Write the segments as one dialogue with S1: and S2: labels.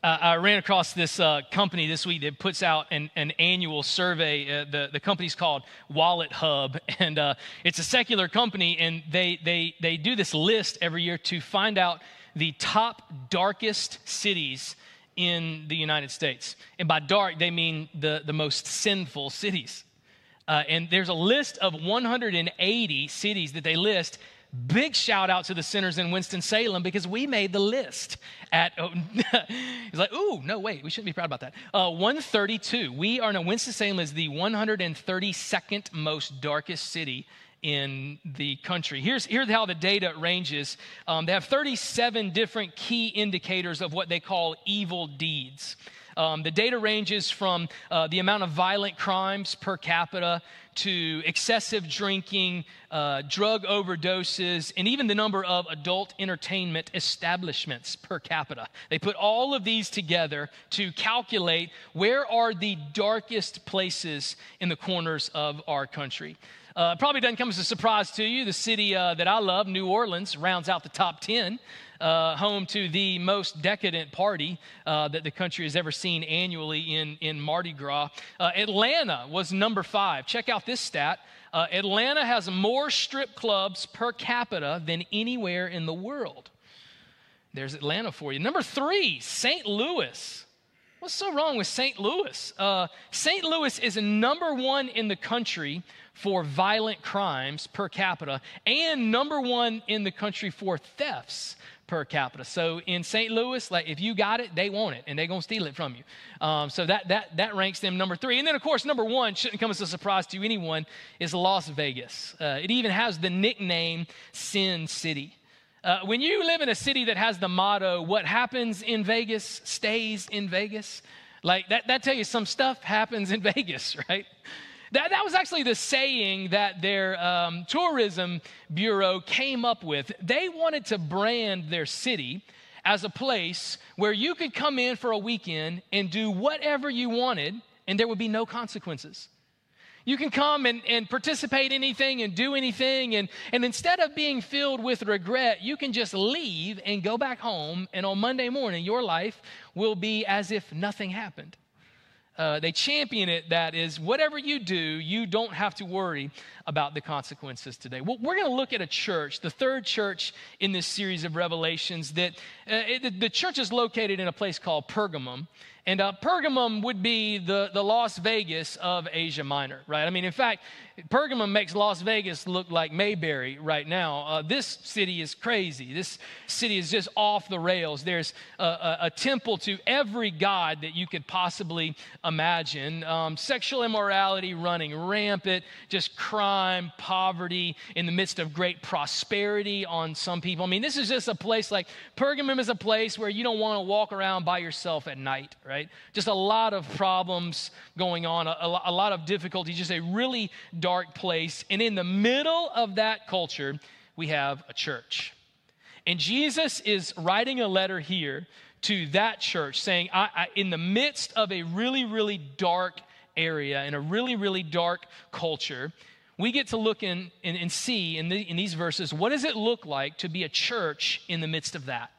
S1: Uh, I ran across this uh, company this week that puts out an, an annual survey. Uh, the, the company's called Wallet Hub, and uh, it's a secular company, and they, they, they do this list every year to find out the top darkest cities in the United States. And by dark, they mean the, the most sinful cities. Uh, and there's a list of 180 cities that they list Big shout out to the sinners in Winston-Salem because we made the list at, oh, he's like, ooh, no, wait, we shouldn't be proud about that. Uh, 132. We are, no, Winston-Salem is the 132nd most darkest city in the country. Here's, here's how the data ranges. Um, they have 37 different key indicators of what they call evil deeds. Um, the data ranges from uh, the amount of violent crimes per capita to excessive drinking, uh, drug overdoses, and even the number of adult entertainment establishments per capita. They put all of these together to calculate where are the darkest places in the corners of our country. Uh, probably doesn't come as a surprise to you. The city uh, that I love, New Orleans, rounds out the top 10 uh, home to the most decadent party uh, that the country has ever seen annually in, in Mardi Gras. Uh, Atlanta was number five. Check out this stat. Uh, Atlanta has more strip clubs per capita than anywhere in the world. There's Atlanta for you. Number three, St. Louis. What's so wrong with St. Louis? Uh, St. Louis is number one in the country for violent crimes per capita and number one in the country for thefts per capita. So in St. Louis, like if you got it, they want it, and they're gonna steal it from you. Um, so that that that ranks them number three. And then of course number one shouldn't come as a surprise to anyone is Las Vegas. Uh, it even has the nickname Sin City. Uh, when you live in a city that has the motto "What happens in Vegas stays in Vegas," like that that tell you some stuff happens in Vegas, right? That, that was actually the saying that their um, tourism bureau came up with. They wanted to brand their city as a place where you could come in for a weekend and do whatever you wanted, and there would be no consequences. You can come and, and participate in anything and do anything, and, and instead of being filled with regret, you can just leave and go back home, and on Monday morning, your life will be as if nothing happened uh, they champion it that is whatever you do, you don't have to worry about the consequences today. Well, we're going to look at a church, the third church in this series of revelations, that uh, it, the church is located in a place called Pergamum. And uh, Pergamum would be the, the Las Vegas of Asia Minor, right? I mean, in fact, Pergamum makes Las Vegas look like Mayberry right now. Uh, this city is crazy. This city is just off the rails. There's a, a, a temple to every god that you could possibly imagine. Um, sexual immorality running rampant, just crime, poverty in the midst of great prosperity on some people. I mean, this is just a place like Pergamum is a place where you don't want to walk around by yourself at night, right? Just a lot of problems going on, a, a lot of difficulty, just a really dark dark place. And in the middle of that culture, we have a church. And Jesus is writing a letter here to that church saying, I, I, in the midst of a really, really dark area, in a really, really dark culture, we get to look in, in and see in, the, in these verses what does it look like to be a church in the midst of that?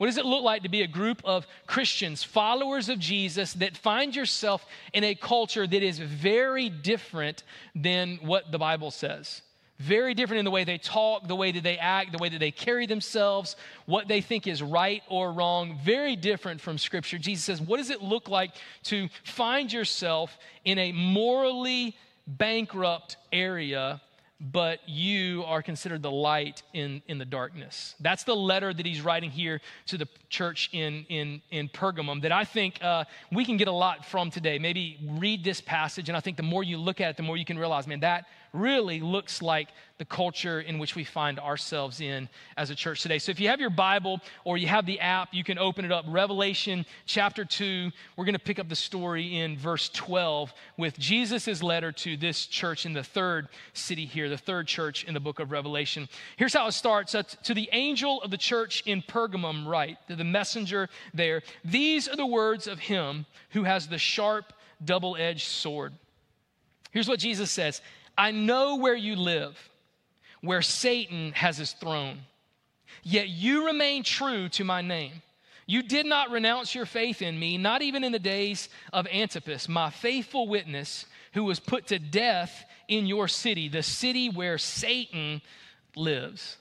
S1: What does it look like to be a group of Christians, followers of Jesus, that find yourself in a culture that is very different than what the Bible says? Very different in the way they talk, the way that they act, the way that they carry themselves, what they think is right or wrong. Very different from Scripture. Jesus says, What does it look like to find yourself in a morally bankrupt area but you are considered the light in, in the darkness. That's the letter that he's writing here to the church in, in, in Pergamum that I think uh, we can get a lot from today. Maybe read this passage, and I think the more you look at it, the more you can realize, man, that really looks like the culture in which we find ourselves in as a church today. So if you have your Bible or you have the app, you can open it up. Revelation chapter 2, we're going to pick up the story in verse 12 with Jesus' letter to this church in the third city here, the third church in the book of Revelation. Here's how it starts To the angel of the church in Pergamum, write, to the messenger there, these are the words of him who has the sharp, double edged sword. Here's what Jesus says I know where you live where Satan has his throne. Yet you remain true to my name. You did not renounce your faith in me, not even in the days of Antipas, my faithful witness, who was put to death in your city, the city where Satan lives.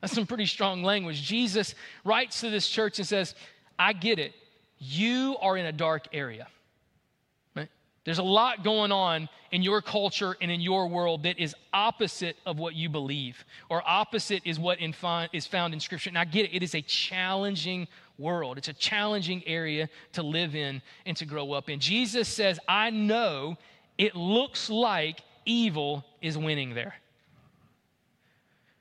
S1: That's some pretty strong language. Jesus writes to this church and says, I get it. You are in a dark area. There's a lot going on in your culture and in your world that is opposite of what you believe, or opposite is what is found in Scripture. And I get it, it is a challenging world. It's a challenging area to live in and to grow up in. Jesus says, I know it looks like evil is winning there.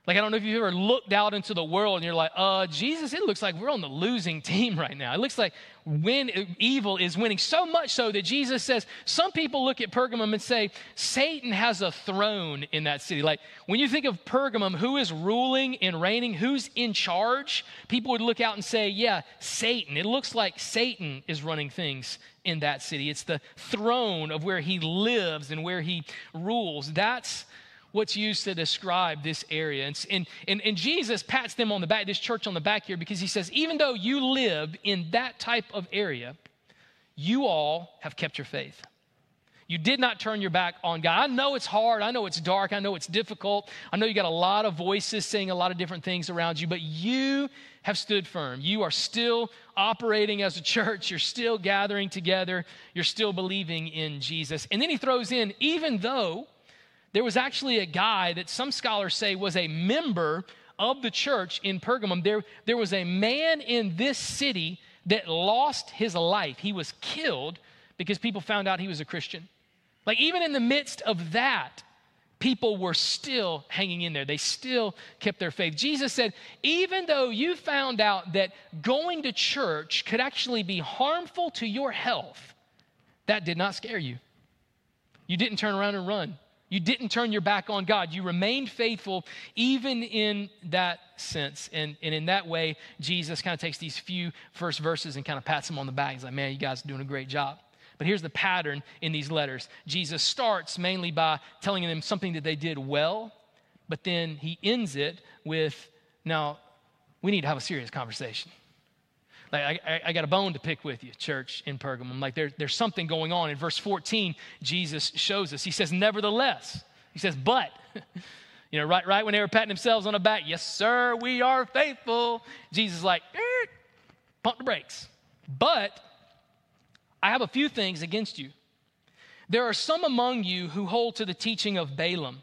S1: Like, I don't know if you've ever looked out into the world and you're like, uh, Jesus, it looks like we're on the losing team right now. It looks like when evil is winning. So much so that Jesus says, some people look at Pergamum and say, Satan has a throne in that city. Like, when you think of Pergamum, who is ruling and reigning, who's in charge? People would look out and say, yeah, Satan. It looks like Satan is running things in that city. It's the throne of where he lives and where he rules. That's what's used to describe this area. And, and, and, and, Jesus pats them on the back, this church on the back here, because he says, even though you live in that type of area, you all have kept your faith. You did not turn your back on God. I know it's hard. I know it's dark. I know it's difficult. I know you got a lot of voices saying a lot of different things around you, but you have stood firm. You are still operating as a church. You're still gathering together. You're still believing in Jesus. And then he throws in, even though there was actually a guy that some scholars say was a member of the church in Pergamum. There, there was a man in this city that lost his life. He was killed because people found out he was a Christian. Like, even in the midst of that, people were still hanging in there. They still kept their faith. Jesus said, even though you found out that going to church could actually be harmful to your health, that did not scare you. You didn't turn around and run. You didn't turn your back on God. You remained faithful even in that sense. And, and in that way, Jesus kind of takes these few first verses and kind of pats them on the back. He's like, man, you guys are doing a great job. But here's the pattern in these letters Jesus starts mainly by telling them something that they did well, but then he ends it with, now, we need to have a serious conversation. Like, I, I, got a bone to pick with you, church in Pergamum. Like, there, there's something going on. In verse 14, Jesus shows us. He says, Nevertheless, he says, But, you know, right, right when they were patting themselves on the back, Yes, sir, we are faithful. Jesus is like, eh, Pump the brakes. But I have a few things against you. There are some among you who hold to the teaching of Balaam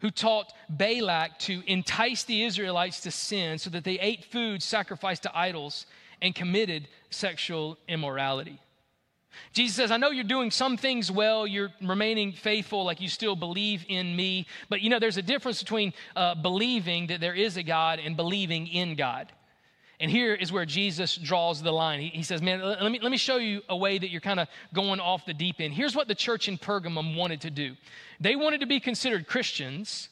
S1: who taught Balak to entice the Israelites to sin so that they ate food sacrificed to idols and committed sexual immorality. Jesus says, I know you're doing some things well, you're remaining faithful, like you still believe in me, but you know, there's a difference between uh, believing that there is a God and believing in God. And here is where Jesus draws the line. He, he says, Man, let me, let me show you a way that you're kind of going off the deep end. Here's what the church in Pergamum wanted to do they wanted to be considered Christians,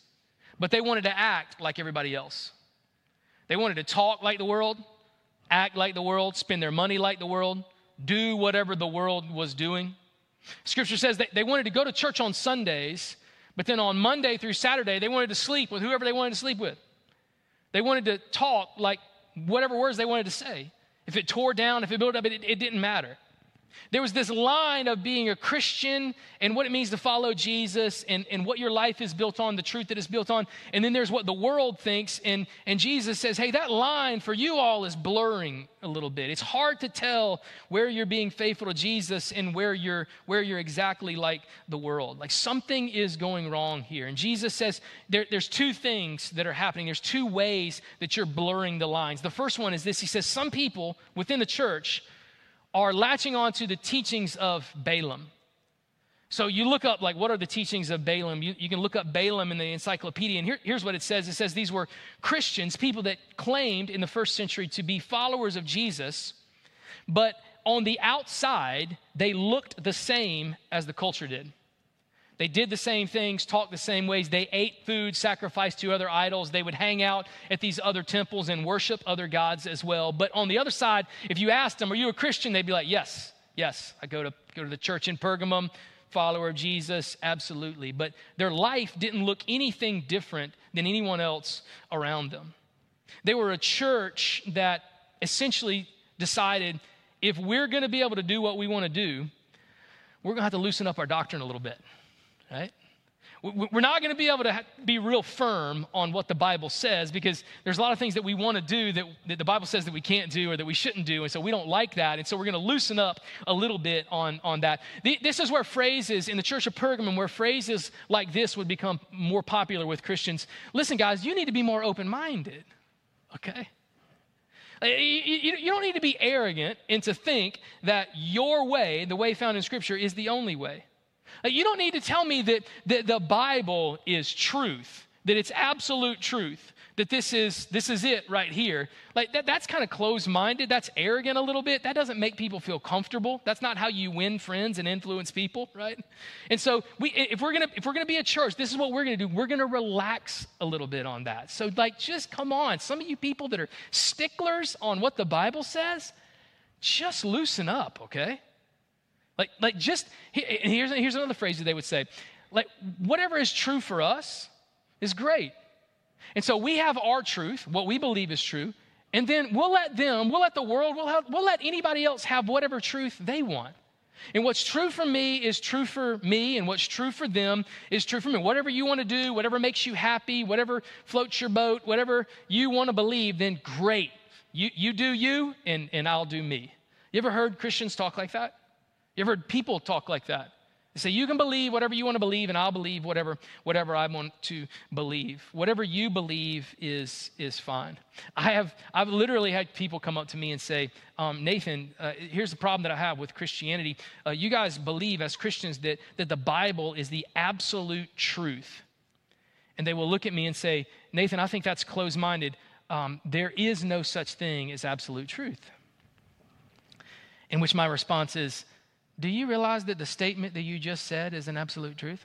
S1: but they wanted to act like everybody else. They wanted to talk like the world, act like the world, spend their money like the world, do whatever the world was doing. Scripture says that they wanted to go to church on Sundays, but then on Monday through Saturday, they wanted to sleep with whoever they wanted to sleep with. They wanted to talk like whatever words they wanted to say. If it tore down, if it built up, it, it didn't matter. There was this line of being a Christian and what it means to follow Jesus and, and what your life is built on, the truth that is built on. And then there's what the world thinks. And, and Jesus says, hey, that line for you all is blurring a little bit. It's hard to tell where you're being faithful to Jesus and where you're, where you're exactly like the world. Like something is going wrong here. And Jesus says there, there's two things that are happening. There's two ways that you're blurring the lines. The first one is this He says, some people within the church are latching on to the teachings of Balaam. So you look up, like, what are the teachings of Balaam? You, you can look up Balaam in the encyclopedia, and here, here's what it says it says these were Christians, people that claimed in the first century to be followers of Jesus, but on the outside, they looked the same as the culture did. They did the same things, talked the same ways. They ate food sacrificed to other idols. They would hang out at these other temples and worship other gods as well. But on the other side, if you asked them, Are you a Christian? They'd be like, Yes, yes. I go to, go to the church in Pergamum, follower of Jesus, absolutely. But their life didn't look anything different than anyone else around them. They were a church that essentially decided if we're going to be able to do what we want to do, we're going to have to loosen up our doctrine a little bit right? We're not going to be able to be real firm on what the Bible says because there's a lot of things that we want to do that, that, the Bible says that we can't do or that we shouldn't do. And so we don't like that. And so we're going to loosen up a little bit on, on that. This is where phrases in the church of Pergamum, where phrases like this would become more popular with Christians. Listen, guys, you need to be more open minded, okay? Uh, you don't need to be arrogant and to think that your way, the way found in Scripture, is the only way. You don't need to tell me that, that the Bible is truth, that it's absolute truth, that this is, this is it right here. Like that, that's kind of closed minded. That's arrogant a little bit. That doesn't make people feel comfortable. That's not how you win friends and influence people, right? And so we, if we're gonna if we're gonna be a church, this is what we're gonna do. We're gonna relax a little bit on that. So like, just come on. Some of you people that are sticklers on what the Bible says, just loosen up, okay? Like, like just, and here's, here's another phrase that they would say. Like, whatever is true for us is great. And so we have our truth, what we believe is true, and then we'll let them, we'll let the world, we'll, have, we'll let anybody else have whatever truth they want. And what's true for me is true for me, and what's true for them is true for me. Whatever you want to do, whatever makes you happy, whatever floats your boat, whatever you want to believe, then great. You, you do you, and, and I'll do me. You ever heard Christians talk like that? You ever heard people talk like that? They say, You can believe whatever you want to believe, and I'll believe whatever, whatever I want to believe. Whatever you believe is, is fine. I have, I've literally had people come up to me and say, um, Nathan, uh, here's the problem that I have with Christianity. Uh, you guys believe as Christians that, that the Bible is the absolute truth. And they will look at me and say, Nathan, I think that's closed minded. Um, there is no such thing as absolute truth. In which my response is, do you realize that the statement that you just said is an absolute truth?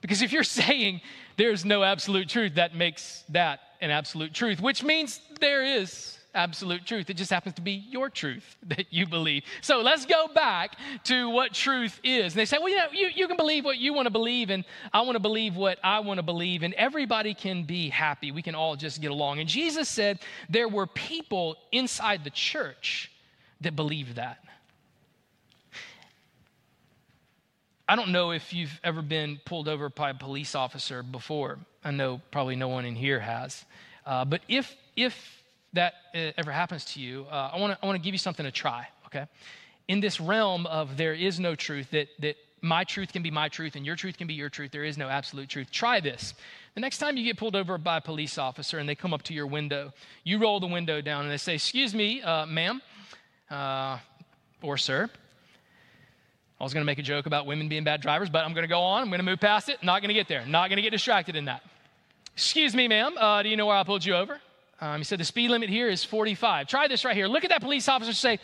S1: Because if you're saying there's no absolute truth, that makes that an absolute truth, which means there is absolute truth. It just happens to be your truth that you believe. So let's go back to what truth is. And they say, well, you know, you, you can believe what you want to believe, and I want to believe what I want to believe, and everybody can be happy. We can all just get along. And Jesus said there were people inside the church that believed that. I don't know if you've ever been pulled over by a police officer before. I know probably no one in here has. Uh, but if, if that uh, ever happens to you, uh, I want to I wanna give you something to try, okay? In this realm of there is no truth, that, that my truth can be my truth and your truth can be your truth, there is no absolute truth. Try this. The next time you get pulled over by a police officer and they come up to your window, you roll the window down and they say, Excuse me, uh, ma'am, uh, or sir, I was going to make a joke about women being bad drivers, but I'm going to go on. I'm going to move past it. Not going to get there. Not going to get distracted in that. Excuse me, ma'am. Uh, do you know where I pulled you over? Um, he said the speed limit here is 45. Try this right here. Look at that police officer say,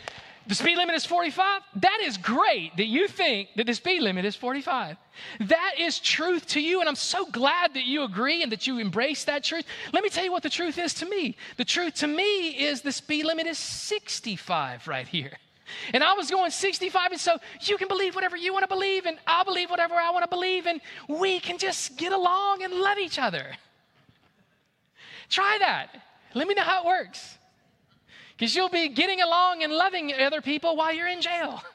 S1: the speed limit is 45? That is great that you think that the speed limit is 45. That is truth to you, and I'm so glad that you agree and that you embrace that truth. Let me tell you what the truth is to me. The truth to me is the speed limit is 65 right here. And I was going 65, and so you can believe whatever you want to believe, and I'll believe whatever I want to believe, and we can just get along and love each other. Try that. Let me know how it works. Because you'll be getting along and loving other people while you're in jail.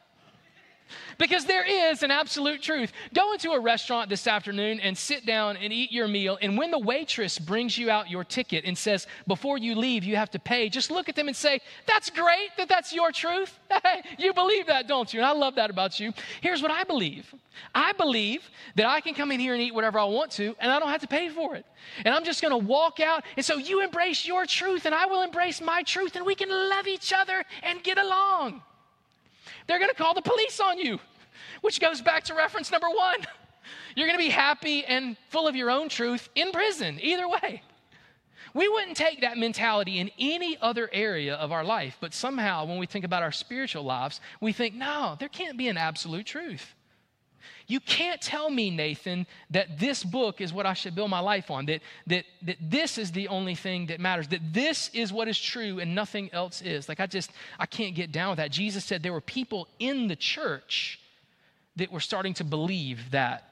S1: because there is an absolute truth. Go into a restaurant this afternoon and sit down and eat your meal. And when the waitress brings you out your ticket and says, before you leave, you have to pay, just look at them and say, That's great that that's your truth. you believe that, don't you? And I love that about you. Here's what I believe I believe that I can come in here and eat whatever I want to, and I don't have to pay for it. And I'm just going to walk out. And so you embrace your truth, and I will embrace my truth, and we can love each other and get along. They're going to call the police on you. which goes back to reference number one. You're going to be happy and full of your own truth in prison, either way. We wouldn't take that mentality in any other area of our life, but somehow when we think about our spiritual lives, we think, no, there can't be an absolute truth. You can't tell me, Nathan, that this book is what I should build my life on, that, that, that this is the only thing that matters, that this is what is true and nothing else is. Like, I just, I can't get down with that. Jesus said there were people in the church that were starting to believe that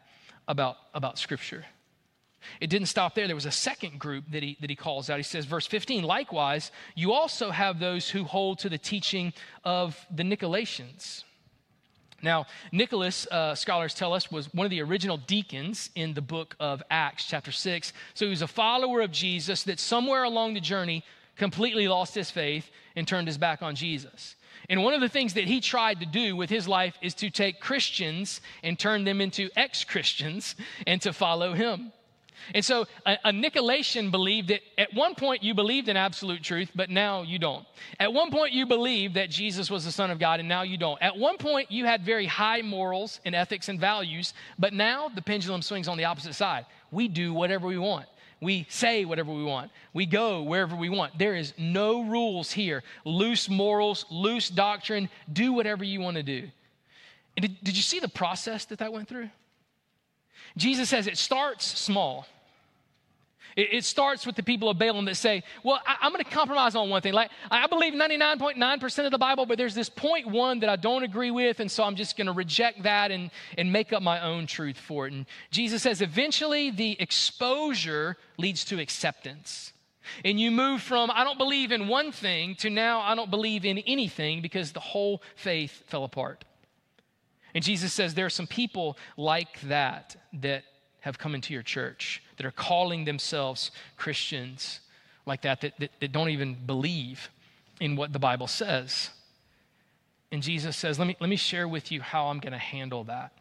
S1: about, about Scripture. It didn't stop there. There was a second group that he, that he calls out. He says, verse 15, likewise, you also have those who hold to the teaching of the Nicolaitans. Now, Nicholas, uh, scholars tell us, was one of the original deacons in the book of Acts, chapter 6. So he was a follower of Jesus that somewhere along the journey completely lost his faith and turned his back on Jesus. And one of the things that he tried to do with his life is to take Christians and turn them into ex Christians and to follow him. And so a, a Nicolaitan believed that at one point you believed in absolute truth, but now you don't. At one point you believed that Jesus was the Son of God, and now you don't. At one point you had very high morals and ethics and values, but now the pendulum swings on the opposite side. We do whatever we want. We say whatever we want. We go wherever we want. There is no rules here. Loose morals, loose doctrine. Do whatever you want to do. And did, did you see the process that that went through? Jesus says it starts small. It, it starts with the people of Balaam that say, Well, I, am going to compromise on one thing. Like, I believe 99.9% of the Bible, but there's this point one that I don't agree with, and so I'm just going to reject that and, and make up my own truth for it. And Jesus says, eventually the exposure leads to acceptance. And you move from, I don't believe in one thing, to now, I don't believe in anything because the whole faith fell apart. And Jesus says there are some people like that that have come into your church that are calling themselves Christians like that, that, that, that don't even believe in what the Bible says. And Jesus says, let me, let me share with you how I'm going to handle that.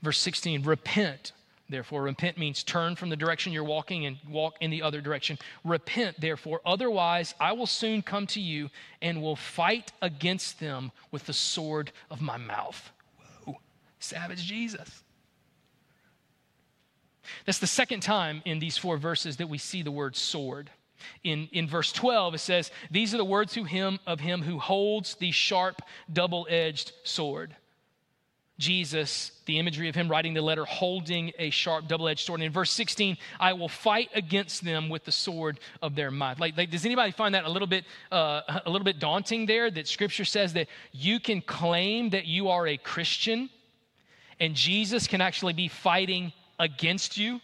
S1: Verse 16, repent. Therefore, repent means turn from the direction you're walking and walk in the other direction. Repent, therefore, otherwise I will soon come to you and will fight against them with the sword of my mouth. Savage Jesus. That's the second time in these four verses that we see the word sword. In, in verse 12, it says, These are the words to him of him who holds the sharp, double edged sword. Jesus, the imagery of him writing the letter, holding a sharp, double edged sword. And in verse 16, I will fight against them with the sword of their mouth. Like, like does anybody find that a little bit, uh, a little bit daunting there? That scripture says that you can claim that you are a Christian, and Jesus can actually be fighting against you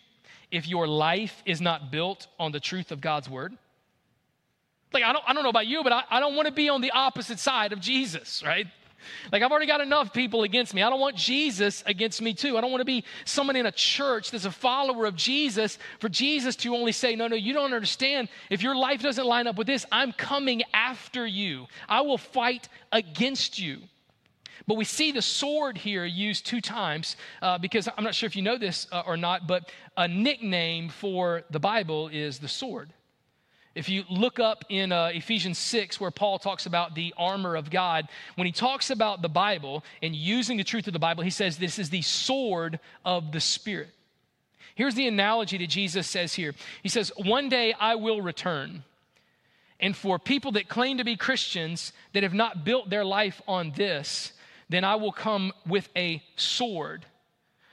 S1: if your life is not built on the truth of God's word? Like, I don't, I don't know about you, but I, I don't want to be on the opposite side of Jesus, right? Like, I've already got enough people against me. I don't want Jesus against me, too. I don't want to be someone in a church that's a follower of Jesus for Jesus to only say, No, no, you don't understand. If your life doesn't line up with this, I'm coming after you. I will fight against you. But we see the sword here used two times uh, because I'm not sure if you know this uh, or not, but a nickname for the Bible is the sword. If you look up in uh, Ephesians 6, where Paul talks about the armor of God, when he talks about the Bible and using the truth of the Bible, he says this is the sword of the Spirit. Here's the analogy that Jesus says here He says, One day I will return. And for people that claim to be Christians that have not built their life on this, then I will come with a sword,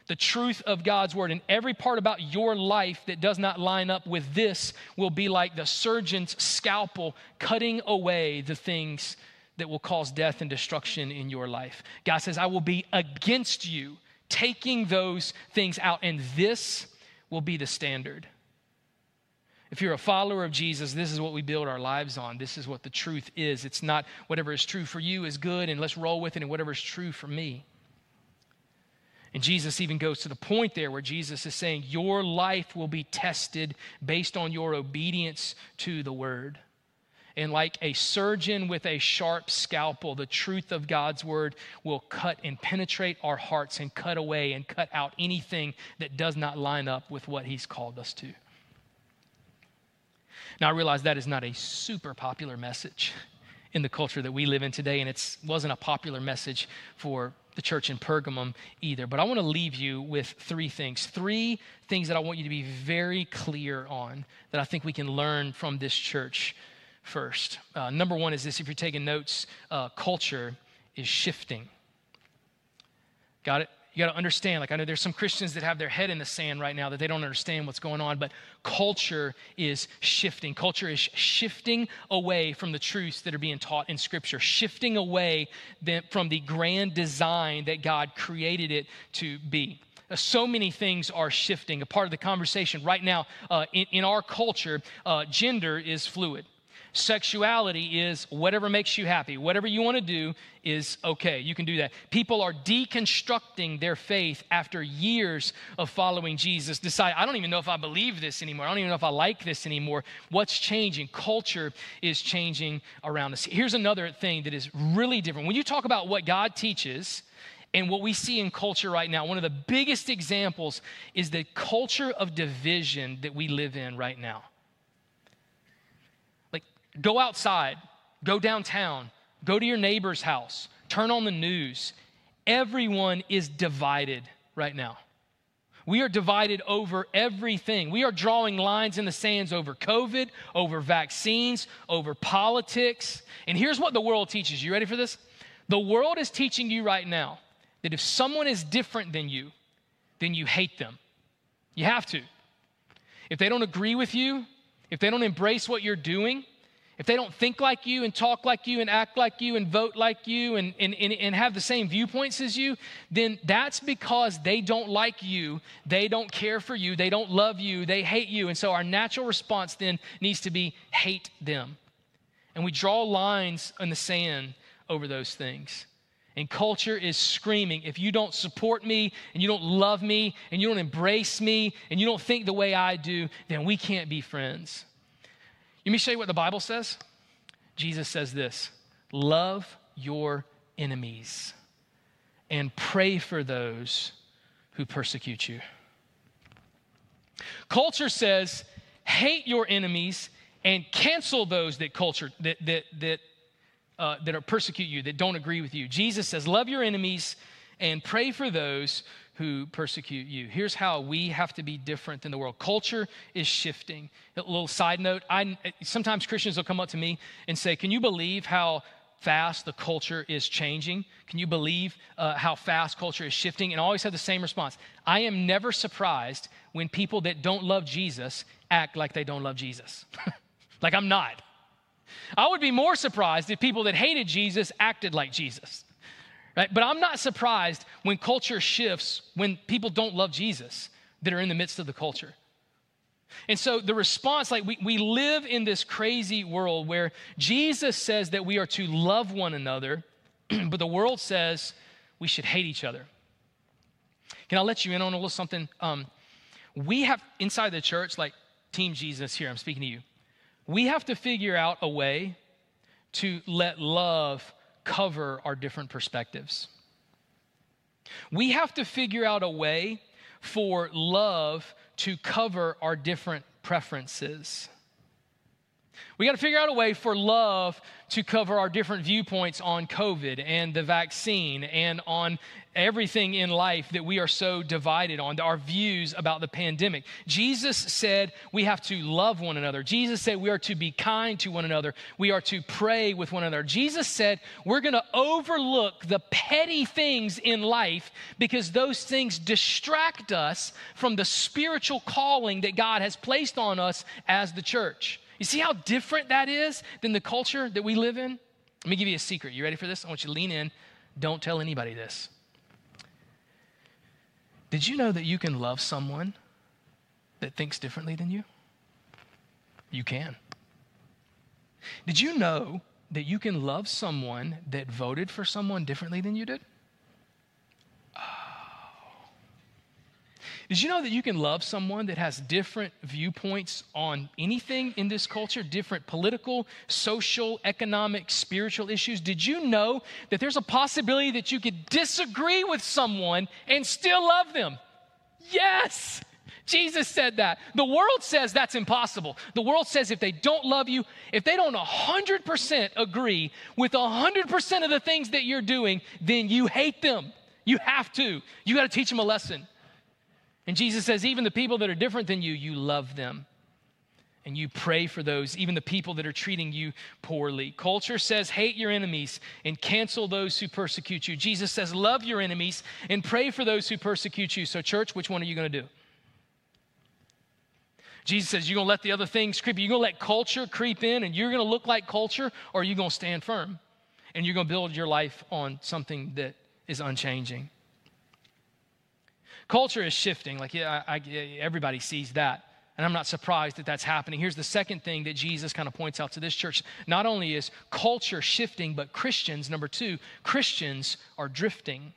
S1: the truth of God's word. And every part about your life that does not line up with this will be like the surgeon's scalpel cutting away the things that will cause death and destruction in your life. God says, I will be against you, taking those things out. And this will be the standard. If you're a follower of Jesus, this is what we build our lives on. This is what the truth is. It's not whatever is true for you is good and let's roll with it, and whatever is true for me. And Jesus even goes to the point there where Jesus is saying, Your life will be tested based on your obedience to the word. And like a surgeon with a sharp scalpel, the truth of God's word will cut and penetrate our hearts and cut away and cut out anything that does not line up with what He's called us to. Now, I realize that is not a super popular message in the culture that we live in today, and it wasn't a popular message for the church in Pergamum either. But I want to leave you with three things. Three things that I want you to be very clear on that I think we can learn from this church first. Uh, number one is this if you're taking notes, uh, culture is shifting. Got it? You got to understand, like, I know there's some Christians that have their head in the sand right now that they don't understand what's going on, but culture is shifting. Culture is shifting away from the truths that are being taught in Scripture, shifting away from the grand design that God created it to be. Uh, so many things are shifting. A part of the conversation right now uh, in, in, our culture, uh, gender is fluid. Sexuality is whatever makes you happy. Whatever you want to do is okay. You can do that. People are deconstructing their faith after years of following Jesus. Decide, I don't even know if I believe this anymore. I don't even know if I like this anymore. What's changing? Culture is changing around us. Here's another thing that is really different. When you talk about what God teaches, and what we see in culture right now, one of the biggest examples is the culture of division that we live in right now. Go outside, go downtown, go to your neighbor's house, turn on the news. Everyone is divided right now. We are divided over everything. We are drawing lines in the sands over COVID, over vaccines, over politics. And here's what the world teaches you. Ready for this? The world is teaching you right now that if someone is different than you, then you hate them. You have to. If they don't agree with you, if they don't embrace what you're doing, if they don't think like you and talk like you and act like you and vote like you and, and, and, and, have the same viewpoints as you, then that's because they don't like you. They don't care for you. They don't love you. They hate you. And so our natural response then needs to be hate them. And we draw lines in the sand over those things. And culture is screaming if you don't support me and you don't love me and you don't embrace me and you don't think the way I do, then we can't be friends. Let me show you what the Bible says. Jesus says this Love your enemies and pray for those who persecute you. Culture says, hate your enemies and cancel those that culture that that that uh, that are persecute you, that don't agree with you. Jesus says, love your enemies and pray for those who persecute you. Here's how we have to be different than the world. Culture is shifting. A little side note, I sometimes Christians will come up to me and say, "Can you believe how fast the culture is changing? Can you believe uh, how fast culture is shifting?" And I always have the same response. I am never surprised when people that don't love Jesus act like they don't love Jesus. like I'm not. I would be more surprised if people that hated Jesus acted like Jesus. Right? But I'm not surprised when culture shifts when people don't love Jesus that are in the midst of the culture. And so the response, like we, we live in this crazy world where Jesus says that we are to love one another, but the world says we should hate each other. Can I let you in on a little something? Um, we have inside the church, like Team Jesus here, I'm speaking to you. We have to figure out a way to let love cover our different perspectives. We have to figure out a way for love to cover our different preferences. We got to figure out a way for love to cover our different viewpoints on COVID and the vaccine and on everything in life that we are so divided on, our views about the pandemic. Jesus said we have to love one another. Jesus said we are to be kind to one another. We are to pray with one another. Jesus said we're going to overlook the petty things in life because those things distract us from the spiritual calling that God has placed on us as the church. You see how different that is than the culture that we live in? Let me give you a secret. You ready for this? I want you to lean in. Don't tell anybody this. Did you know that you can love someone that thinks differently than you? You can. Did you know that you can love someone that voted for someone differently than you did? Did you know that you can love someone that has different viewpoints on anything in this culture, different political, social, economic, spiritual issues? Did you know that there's a possibility that you could disagree with someone and still love them? Yes! Jesus said that. The world says that's impossible. The world says if they don't love you, if they don't 100% agree with 100% of the things that you're doing, then you hate them. You have to. You got to teach them a lesson. And Jesus says, even the people that are different than you, you love them. And you pray for those, even the people that are treating you poorly. Culture says, hate your enemies and cancel those who persecute you. Jesus says, love your enemies and pray for those who persecute you. So, church, which one are you going to do? Jesus says, You're going to let the other things creep. You're going to let culture creep in and you're going to look like culture, or you're you going to stand firm and you're going to build your life on something that is unchanging? Culture is shifting. Like, yeah, I, I, everybody sees that. And I'm not surprised that that's happening. Here's the second thing that Jesus kind of points out to this church. Not only is culture shifting, but Christians, number two, Christians are drifting.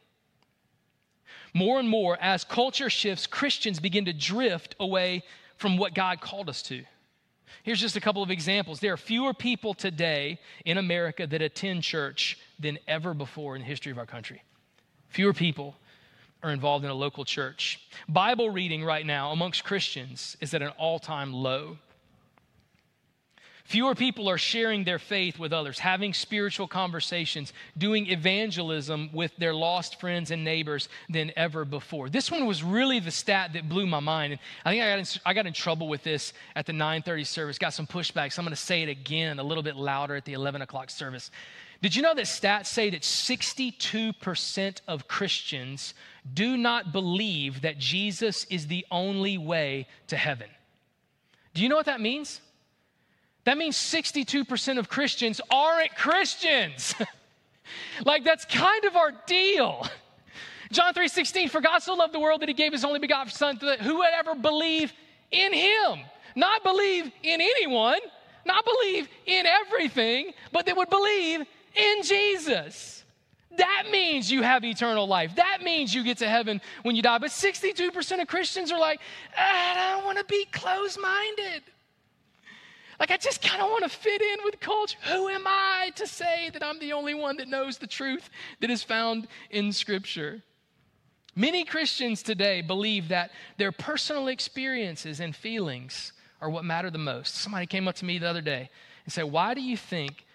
S1: More and more, as culture shifts, Christians begin to drift away from what God called us to. Here's just a couple of examples. There are fewer people today in America that attend church than ever before in the history of our country. Fewer people are involved in a local church. Bible reading right now amongst Christians is at an all time low. Fewer people are sharing their faith with others, having spiritual conversations, doing evangelism with their lost friends and neighbors than ever before. This one was really the stat that blew my mind. And I think I got in, I got in trouble with this at the 9:30 service. Got some pushback, so I'm going to say it again a little bit louder at the 11 o'clock service. Did you know that stats say that 62% of Christians do not believe that Jesus is the only way to heaven? Do you know what that means? That means 62% of Christians aren't Christians. like that's kind of our deal. John 3:16 for God so loved the world that he gave his only begotten son that who would ever believe in him, not believe in anyone, not believe in everything, but that would believe in Jesus. That means you have eternal life. That means you get to heaven when you die. But 62% of Christians are like, ah, I don't want to be closed minded. Like, I just kind of want to fit in with culture. Who am I to say that I'm the only one that knows the truth that is found in Scripture? Many Christians today believe that their personal experiences and feelings are what matter the most. Somebody came up to me the other day and said, Why do you think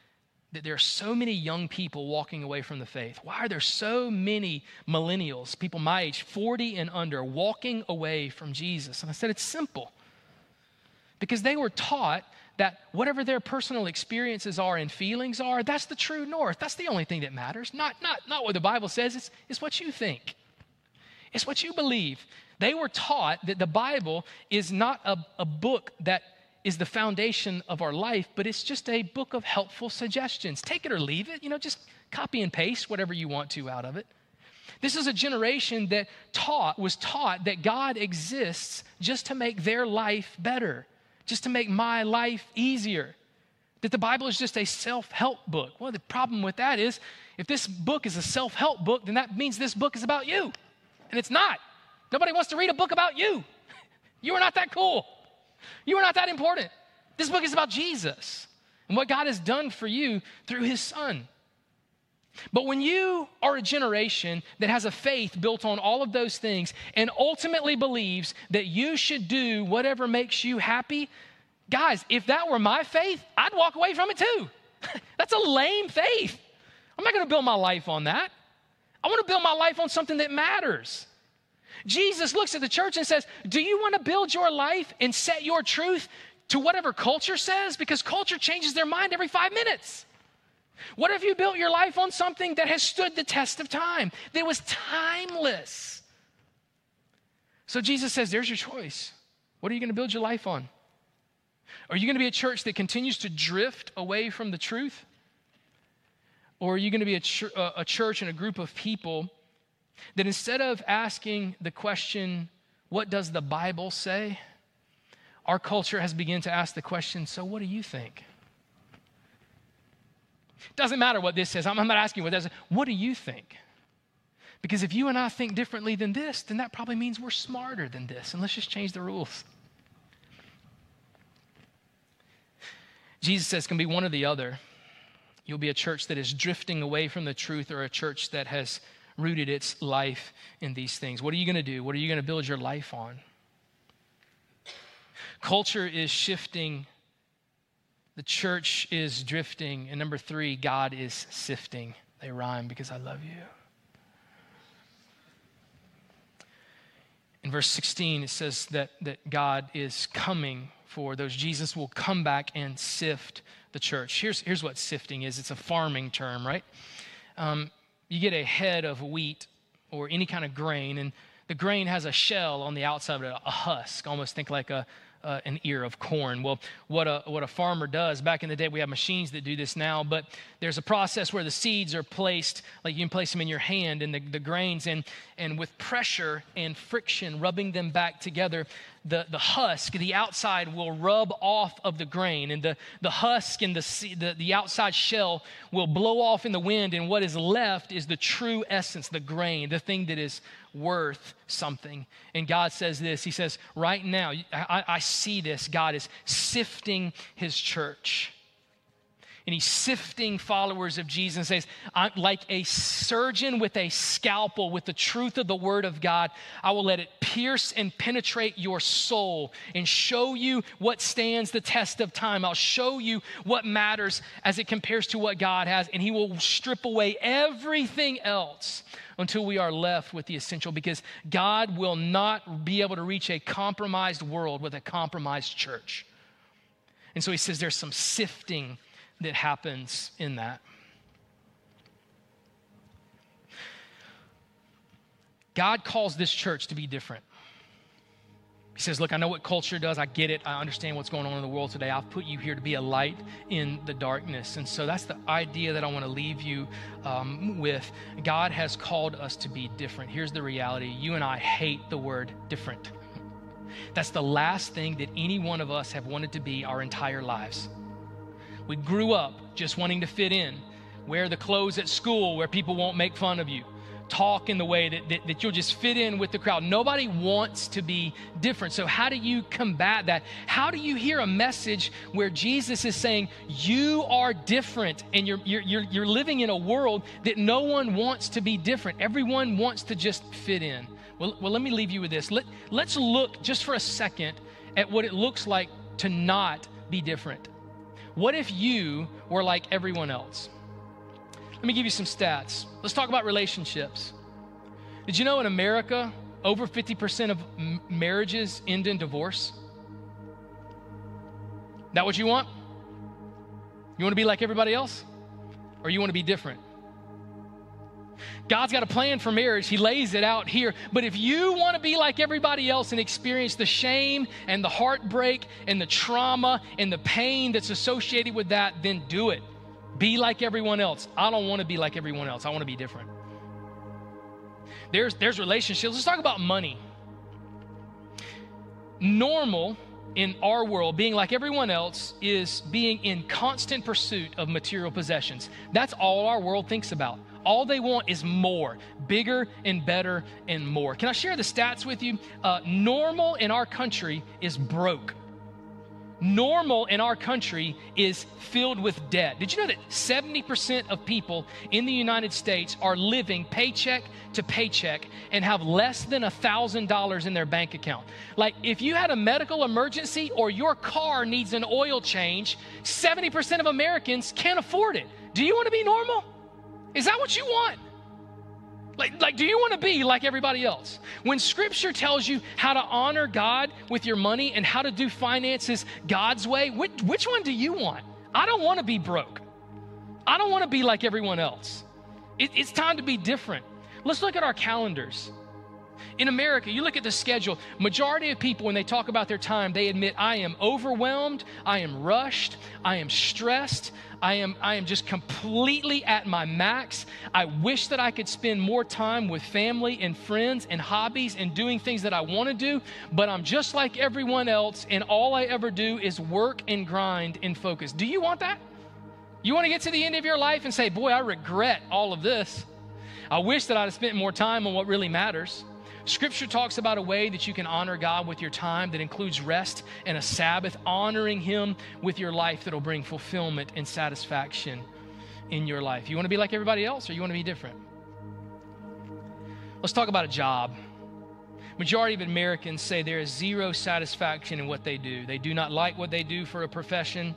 S1: that there are so many young people walking away from the faith? Why are there so many millennials, people my age, 40 and under, walking away from Jesus? And I said, It's simple. Because they were taught that whatever their personal experiences are and feelings are, that's the true north. That's the only thing that matters. Not, not, not what the Bible says, it's, it's what you think, it's what you believe. They were taught that the Bible is not a, a book that is the foundation of our life, but it's just a book of helpful suggestions. Take it or leave it, you know, just copy and paste whatever you want to out of it. This is a generation that taught was taught that God exists just to make their life better just to make my life easier. That the Bible is just a self help book. Well, the problem with that is if this book is a self help book, then that means this book is about you. And it's not. Nobody wants to read a book about you. You are not that cool. You are not that important. This book is about Jesus and what God has done for you through his son. But when you are a generation that has a faith built on all of those things and ultimately believes that you should do whatever makes you happy, guys, if that were my faith, I'd walk away from it too. That's a lame faith. I'm not going to build my life on that. I want to build my life on something that matters. Jesus looks at the church and says, Do you want to build your life and set your truth to whatever culture says? Because culture changes their mind every five minutes. What if you built your life on something that has stood the test of time, that was timeless? So Jesus says, There's your choice. What are you going to build your life on? Are you going to be a church that continues to drift away from the truth? Or are you going to be a, ch- a church and a group of people that instead of asking the question, What does the Bible say? our culture has begun to ask the question, So what do you think? Doesn't matter what this says. I'm, not asking what that says. What do you think? Because if you and I think differently than this, then that probably means we're smarter than this. And let's just change the rules. Jesus says to be one or the other. You'll be a church that is drifting away from the truth or a church that has rooted its life in these things. What are you going to do? What are you going to build your life on? Culture is shifting the church is drifting. And number three, God is sifting. They rhyme because I love you. In verse 16, it says that, that God is coming for those. Jesus will come back and sift the church. Here's, here's what sifting is it's a farming term, right? Um, you get a head of wheat or any kind of grain, and the grain has a shell on the outside of it, a husk, almost think like a, uh, an ear of corn. Well, what a, what a farmer does, back in the day, we have machines that do this now, but there's a process where the seeds are placed, like you can place them in your hand and the, the grains, and, and with pressure and friction, rubbing them back together, the, the husk, the outside will rub off of the grain, and the, the husk and the, the, the outside shell will blow off in the wind, and what is left is the true essence, the grain, the thing that is worth something. And God says this He says, Right now, I, I see this. God is sifting His church and he's sifting followers of Jesus and says, I'm like a surgeon with a scalpel with the truth of the word of God, I will let it pierce and penetrate your soul and show you what stands the test of time. I'll show you what matters as it compares to what God has, and he will strip away everything else until we are left with the essential because God will not be able to reach a compromised world with a compromised church. And so he says there's some sifting that happens in that. God calls this church to be different. He says, Look, I know what culture does. I get it. I understand what's going on in the world today. I've put you here to be a light in the darkness. And so that's the idea that I want to leave you um, with. God has called us to be different. Here's the reality you and I hate the word different. That's the last thing that any one of us have wanted to be our entire lives. We grew up just wanting to fit in, wear the clothes at school where people won't make fun of you, talk in the way that, that, that, you'll just fit in with the crowd. Nobody wants to be different. So, how do you combat that? How do you hear a message where Jesus is saying, You are different and you're, you're, you're, you're living in a world that no one wants to be different? Everyone wants to just fit in. Well, well let me leave you with this. Let, let's look just for a second at what it looks like to not be different. What if you were like everyone else? Let me give you some stats. Let's talk about relationships. Did you know in America, over 50% of m- marriages end in divorce? That what you want? You want to be like everybody else? Or you want to be different? God's got a plan for marriage. He lays it out here. But if you want to be like everybody else and experience the shame and the heartbreak and the trauma and the pain that's associated with that, then do it. Be like everyone else. I don't want to be like everyone else. I want to be different. There's, there's relationships. Let's talk about money. Normal in our world, being like everyone else, is being in constant pursuit of material possessions. That's all our world thinks about. All they want is more, bigger and better and more. Can I share the stats with you? Uh, normal in our country is broke. Normal in our country is filled with debt. Did you know that 70% of people in the United States are living paycheck to paycheck and have less than a $1,000 in their bank account? Like, if you had a medical emergency or your car needs an oil change, 70% of Americans can't afford it. Do you want to be normal? Is that what you want? Like, like, do you want to be like everybody else? When scripture tells you how to honor God with your money and how to do finances God's way, which, which one do you want? I don't want to be broke. I don't want to be like everyone else. It, it's time to be different. Let's look at our calendars. In America, you look at the schedule, majority of people, when they talk about their time, they admit, I am overwhelmed, I am rushed, I am stressed, I am, I am just completely at my max. I wish that I could spend more time with family and friends and hobbies and doing things that I want to do, but I'm just like everyone else, and all I ever do is work and grind and focus. Do you want that? You want to get to the end of your life and say, Boy, I regret all of this. I wish that I'd have spent more time on what really matters. Scripture talks about a way that you can honor God with your time that includes rest and a Sabbath, honoring Him with your life that'll bring fulfillment and satisfaction in your life. You want to be like everybody else or you want to be different? Let's talk about a job. Majority of Americans say there is zero satisfaction in what they do. They do not like what they do for a profession.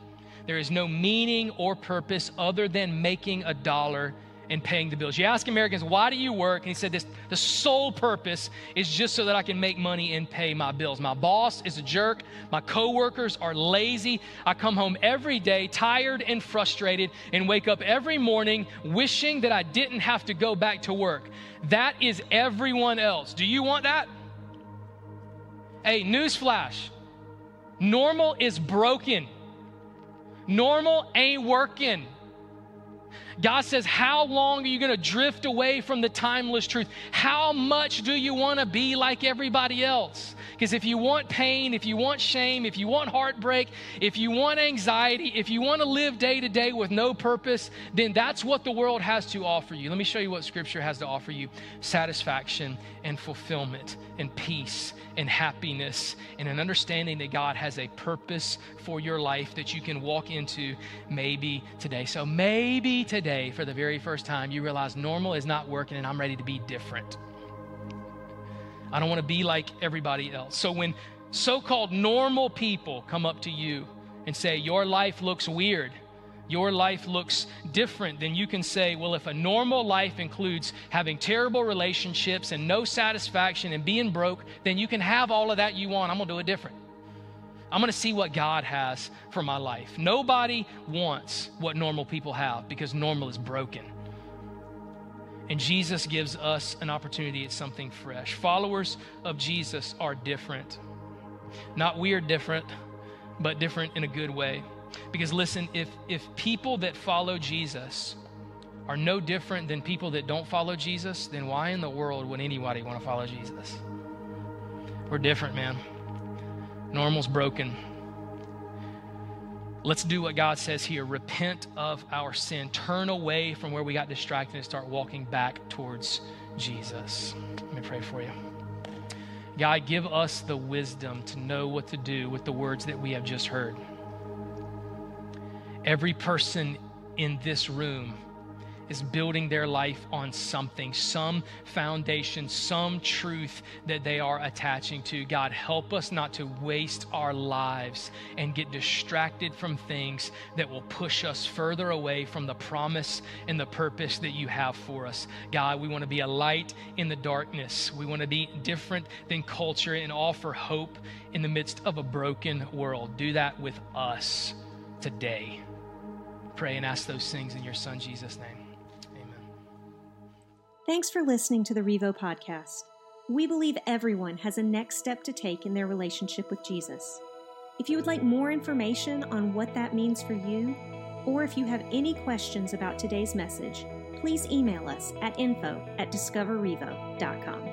S1: There is no meaning or purpose other than making a dollar and paying the bills. You ask Americans, why do you work? And he said, this, the sole purpose is just so that I can make money and pay my bills. My boss is a jerk. My coworkers are lazy. I come home every day tired and frustrated and wake up every morning wishing that I didn't have to go back to work. That is everyone else. Do you want that? Hey, newsflash normal is broken. Normal ain't working. God says, How long are you going to drift away from the timeless truth? How much do you want to be like everybody else? Because if you want pain, if you want shame, if you want heartbreak, if you want anxiety, if you want to live day to day with no purpose, then that's what the world has to offer you. Let me show you what Scripture has to offer you satisfaction and fulfillment and peace and happiness and an understanding that God has a purpose for your life that you can walk into maybe today. So maybe today, for the very first time, you realize normal is not working and I'm ready to be different. I don't want to be like everybody else. So when so called normal people come up to you and say, Your life looks weird, your life looks different, then you can say, Well, if a normal life includes having terrible relationships and no satisfaction and being broke, then you can have all of that you want. I'm going to do it different. I'm going to see what God has for my life. Nobody wants what normal people have because normal is broken. And Jesus gives us an opportunity at something fresh. Followers of Jesus are different. Not weird different, but different in a good way. Because listen, if, if people that follow Jesus are no different than people that don't follow Jesus, then why in the world would anybody want to follow Jesus? We're different, man. Normal's broken. Let's do what God says here repent of our sin, turn away from where we got distracted, and start walking back towards Jesus. Let me pray for you. God, give us the wisdom to know what to do with the words that we have just heard. Every person in this room is building their life on something, some foundation, some truth that they are attaching to. God, help us not to waste our lives and get distracted from things that will push us further away from the promise and the purpose that you have for us. God, we want to be a light in the darkness. We want to be different than culture and offer hope in the midst of a broken world. Do that with us today. Pray and ask those things in your Son, Jesus' name.
S2: Thanks for listening to the Revo podcast. We believe everyone has a next step to take in their relationship with Jesus. If you would like more information on what that means for you, or if you have any questions about today's message, please email us at info at discoverrevo.com.